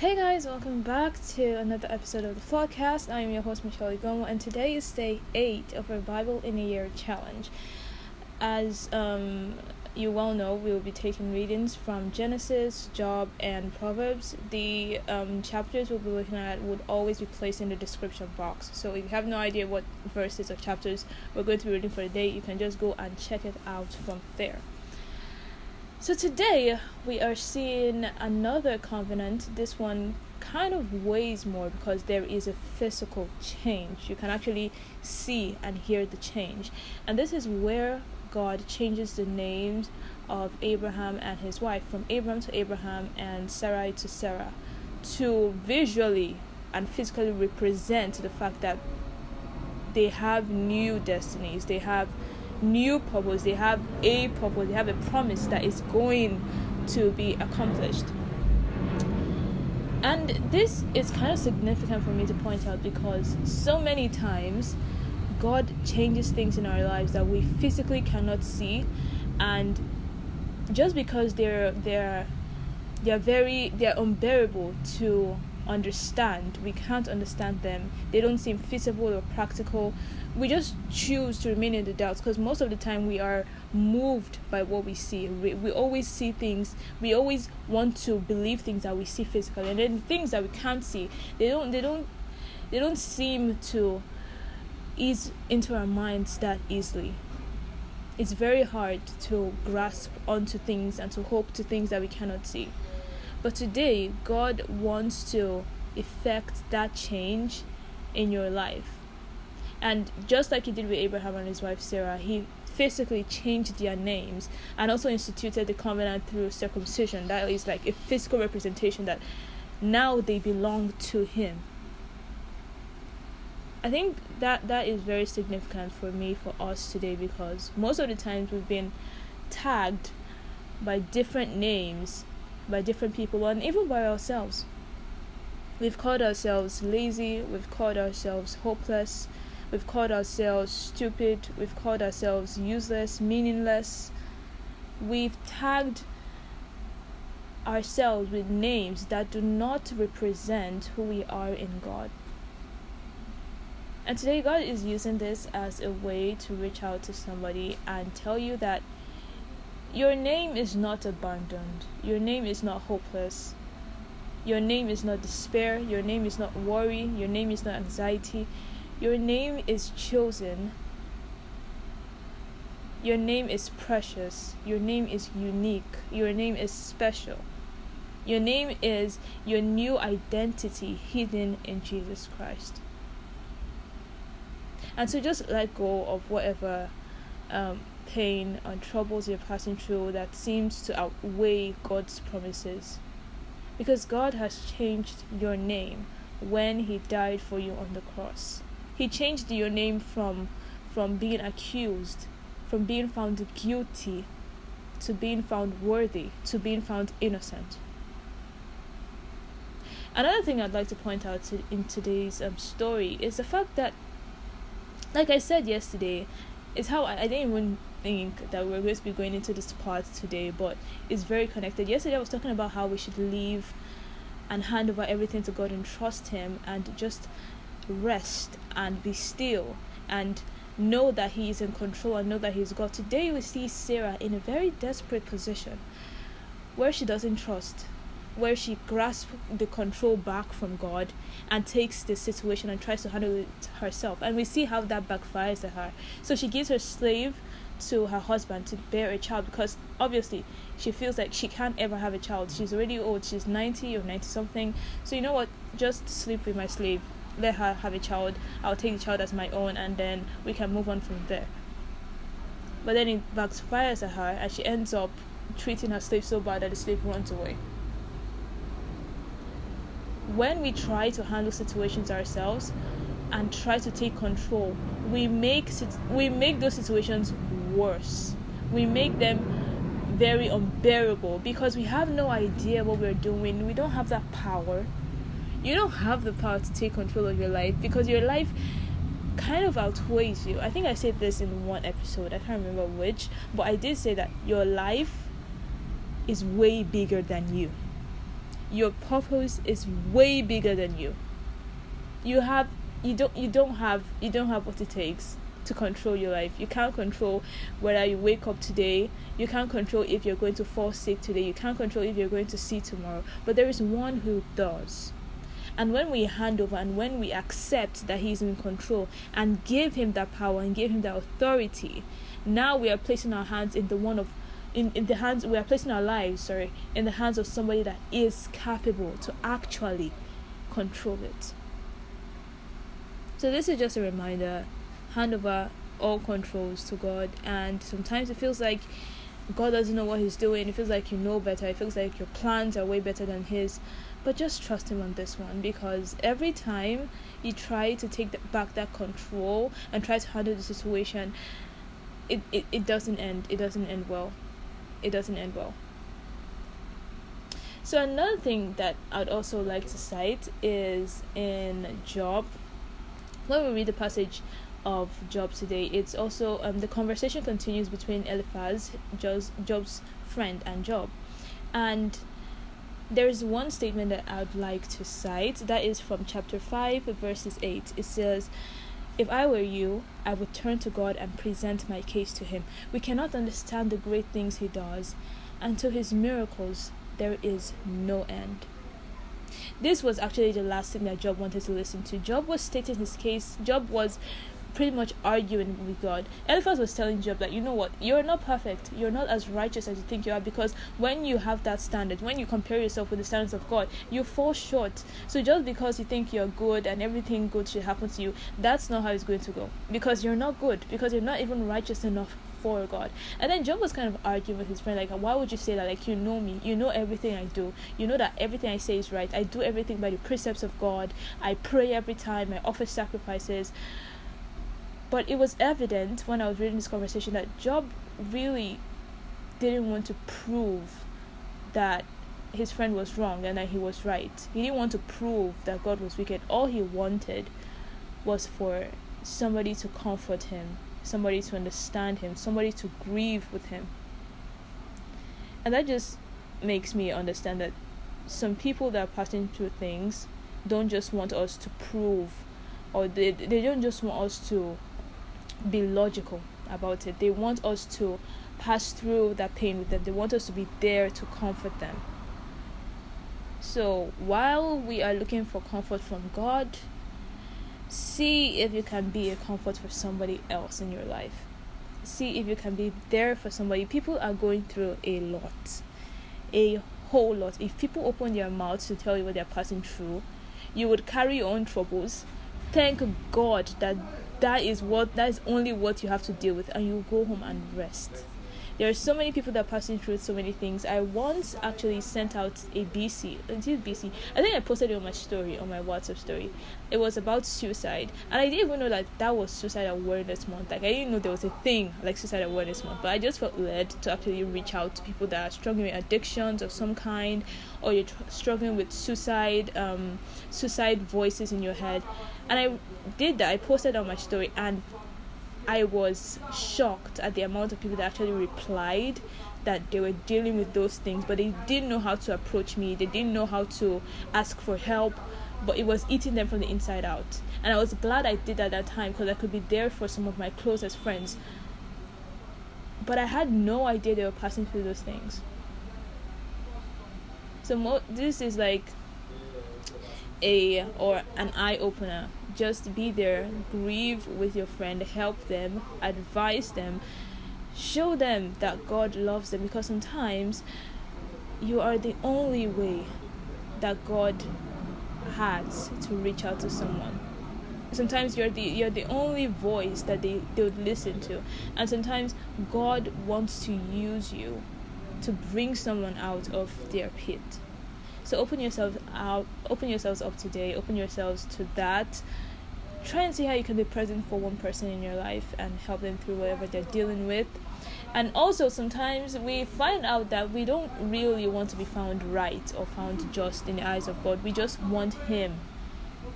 Hey guys, welcome back to another episode of the podcast. I am your host Michelle Igomu, and today is day eight of our Bible in a Year challenge. As um, you well know, we will be taking readings from Genesis, Job, and Proverbs. The um, chapters we'll be looking at would always be placed in the description box. So if you have no idea what verses or chapters we're going to be reading for the day, you can just go and check it out from there. So today we are seeing another covenant. This one kind of weighs more because there is a physical change. You can actually see and hear the change. And this is where God changes the names of Abraham and his wife from Abram to Abraham and Sarai to Sarah to visually and physically represent the fact that they have new destinies. They have new purpose, they have a purpose, they have a promise that is going to be accomplished. And this is kind of significant for me to point out because so many times God changes things in our lives that we physically cannot see and just because they're they're they're very they're unbearable to understand. We can't understand them. They don't seem feasible or practical. We just choose to remain in the doubts because most of the time we are moved by what we see. We, we always see things. We always want to believe things that we see physically, and then things that we can't see. They don't. They don't. They don't seem to ease into our minds that easily. It's very hard to grasp onto things and to hope to things that we cannot see. But today, God wants to effect that change in your life. And just like he did with Abraham and his wife Sarah, he physically changed their names and also instituted the covenant through circumcision. That is like a physical representation that now they belong to him. I think that that is very significant for me for us today because most of the times we've been tagged by different names by different people and even by ourselves. We've called ourselves lazy, we've called ourselves hopeless, we've called ourselves stupid, we've called ourselves useless, meaningless. We've tagged ourselves with names that do not represent who we are in God. And today, God is using this as a way to reach out to somebody and tell you that your name is not abandoned. Your name is not hopeless. Your name is not despair. Your name is not worry. Your name is not anxiety. Your name is chosen. Your name is precious. Your name is unique. Your name is special. Your name is your new identity hidden in Jesus Christ. And so just let go of whatever um, pain and troubles you're passing through that seems to outweigh God's promises. Because God has changed your name when He died for you on the cross. He changed your name from, from being accused, from being found guilty, to being found worthy, to being found innocent. Another thing I'd like to point out to, in today's um, story is the fact that, like I said yesterday, it's how I, I didn't even think that we're going to be going into this part today, but it's very connected. Yesterday, I was talking about how we should leave and hand over everything to God and trust Him and just rest and be still and know that He is in control and know that He's God. Today, we see Sarah in a very desperate position where she doesn't trust where she grasps the control back from God and takes the situation and tries to handle it herself. And we see how that backfires at her. So she gives her slave to her husband to bear a child because obviously she feels like she can't ever have a child. She's already old, she's 90 or 90 something. So, you know what? Just sleep with my slave, let her have a child. I'll take the child as my own, and then we can move on from there. But then it backfires at her, and she ends up treating her slave so bad that the slave runs away. When we try to handle situations ourselves and try to take control, we make we make those situations worse. We make them very unbearable because we have no idea what we're doing. We don't have that power. You don't have the power to take control of your life because your life kind of outweighs you. I think I said this in one episode, I can't remember which, but I did say that your life is way bigger than you. your purpose is way bigger than you. You have you don't you don't have you don't have what it takes to control your life. You can't control whether you wake up today. You can't control if you're going to fall sick today. You can't control if you're going to see tomorrow. But there is one who does. And when we hand over and when we accept that He's in control and give Him that power and give Him that authority, now we are placing our hands in the one of in, in the hands we are placing our lives, sorry, in the hands of somebody that is capable to actually control it. So this is just a reminder, hand over all controls to God and sometimes it feels like God doesn't know what he's doing. It feels like you know better. It feels like your plans are way better than his. But just trust him on this one because every time you try to take back that control and try to handle the situation, it, it, it doesn't end. It doesn't end well it doesn't end well. So another thing that I'd also like to cite is in Job. When we read the passage of Job today, it's also um, the conversation continues between Eliphaz, Job's, Job's friend, and Job, and there's one statement that I'd like to cite that is from chapter 5 verses 8 it says if I were you, I would turn to God and present my case to Him. We cannot understand the great things He does, and to His miracles there is no end. This was actually the last thing that Job wanted to listen to. Job was stating his case. Job was pretty much arguing with God. Eliphaz was telling Job that you know what, you're not perfect, you're not as righteous as you think you are because when you have that standard, when you compare yourself with the standards of God, you fall short. So just because you think you're good and everything good should happen to you, that's not how it's going to go. Because you're not good, because you're not even righteous enough for God. And then Job was kind of arguing with his friend, like, why would you say that? Like, you know me, you know everything I do, you know that everything I say is right. I do everything by the precepts of God. I pray every time, I offer sacrifices. But it was evident when I was reading this conversation that Job really didn't want to prove that his friend was wrong and that he was right. He didn't want to prove that God was wicked. All he wanted was for somebody to comfort him, somebody to understand him, somebody to grieve with him. And that just makes me understand that some people that are passing through things don't just want us to prove or they, they don't just want us to be logical about it. They want us to pass through that pain with them. They want us to be there to comfort them. So while we are looking for comfort from God, see if you can be a comfort for somebody else in your life. See if you can be there for somebody. People are going through a lot, a whole lot. If people open their mouths to tell you what they're passing through, you would carry your own troubles. Thank God that that is what that is only what you have to deal with and you go home and rest. There are so many people that are passing through so many things. I once actually sent out a bc is bc i think i posted it on my story on my whatsapp story. It was about suicide and i didn't even know that that was suicide awareness month. Like i didn't know there was a thing like suicide awareness month but i just felt led to actually reach out to people that are struggling with addictions of some kind or you're tr- struggling with suicide um suicide voices in your head and I did that. I posted on my story, and I was shocked at the amount of people that actually replied that they were dealing with those things, but they didn't know how to approach me. They didn't know how to ask for help, but it was eating them from the inside out. And I was glad I did at that time because I could be there for some of my closest friends. But I had no idea they were passing through those things. So mo- this is like a or an eye opener just be there, grieve with your friend, help them, advise them, show them that God loves them because sometimes you are the only way that God has to reach out to someone. Sometimes you're the you're the only voice that they, they would listen to. And sometimes God wants to use you to bring someone out of their pit. So open yourselves out, open yourselves up today, open yourselves to that. Try and see how you can be present for one person in your life and help them through whatever they're dealing with. And also, sometimes we find out that we don't really want to be found right or found just in the eyes of God. We just want Him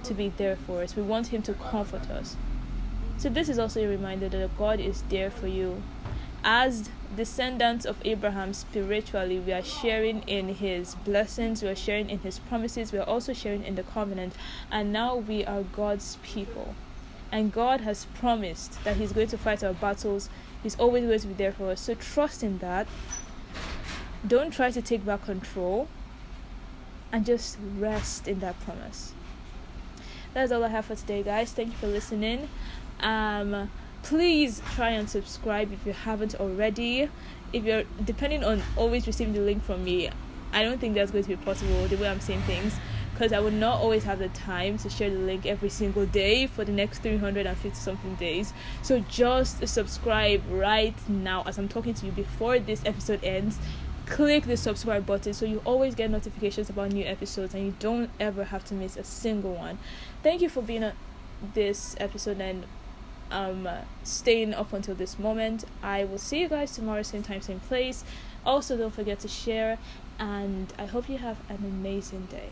to be there for us, we want Him to comfort us. So, this is also a reminder that God is there for you as descendants of Abraham spiritually, we are sharing in his blessings, we are sharing in his promises, we are also sharing in the covenant, and now we are God's people. And God has promised that He's going to fight our battles, He's always going to be there for us. So trust in that. Don't try to take back control, and just rest in that promise. That's all I have for today, guys. Thank you for listening. Um, please try and subscribe if you haven't already. If you're depending on always receiving the link from me, I don't think that's going to be possible the way I'm saying things because I would not always have the time to share the link every single day for the next 350 something days. So just subscribe right now as I'm talking to you before this episode ends. Click the subscribe button so you always get notifications about new episodes and you don't ever have to miss a single one. Thank you for being on this episode and um, staying up until this moment. I will see you guys tomorrow, same time, same place. Also, don't forget to share, and I hope you have an amazing day.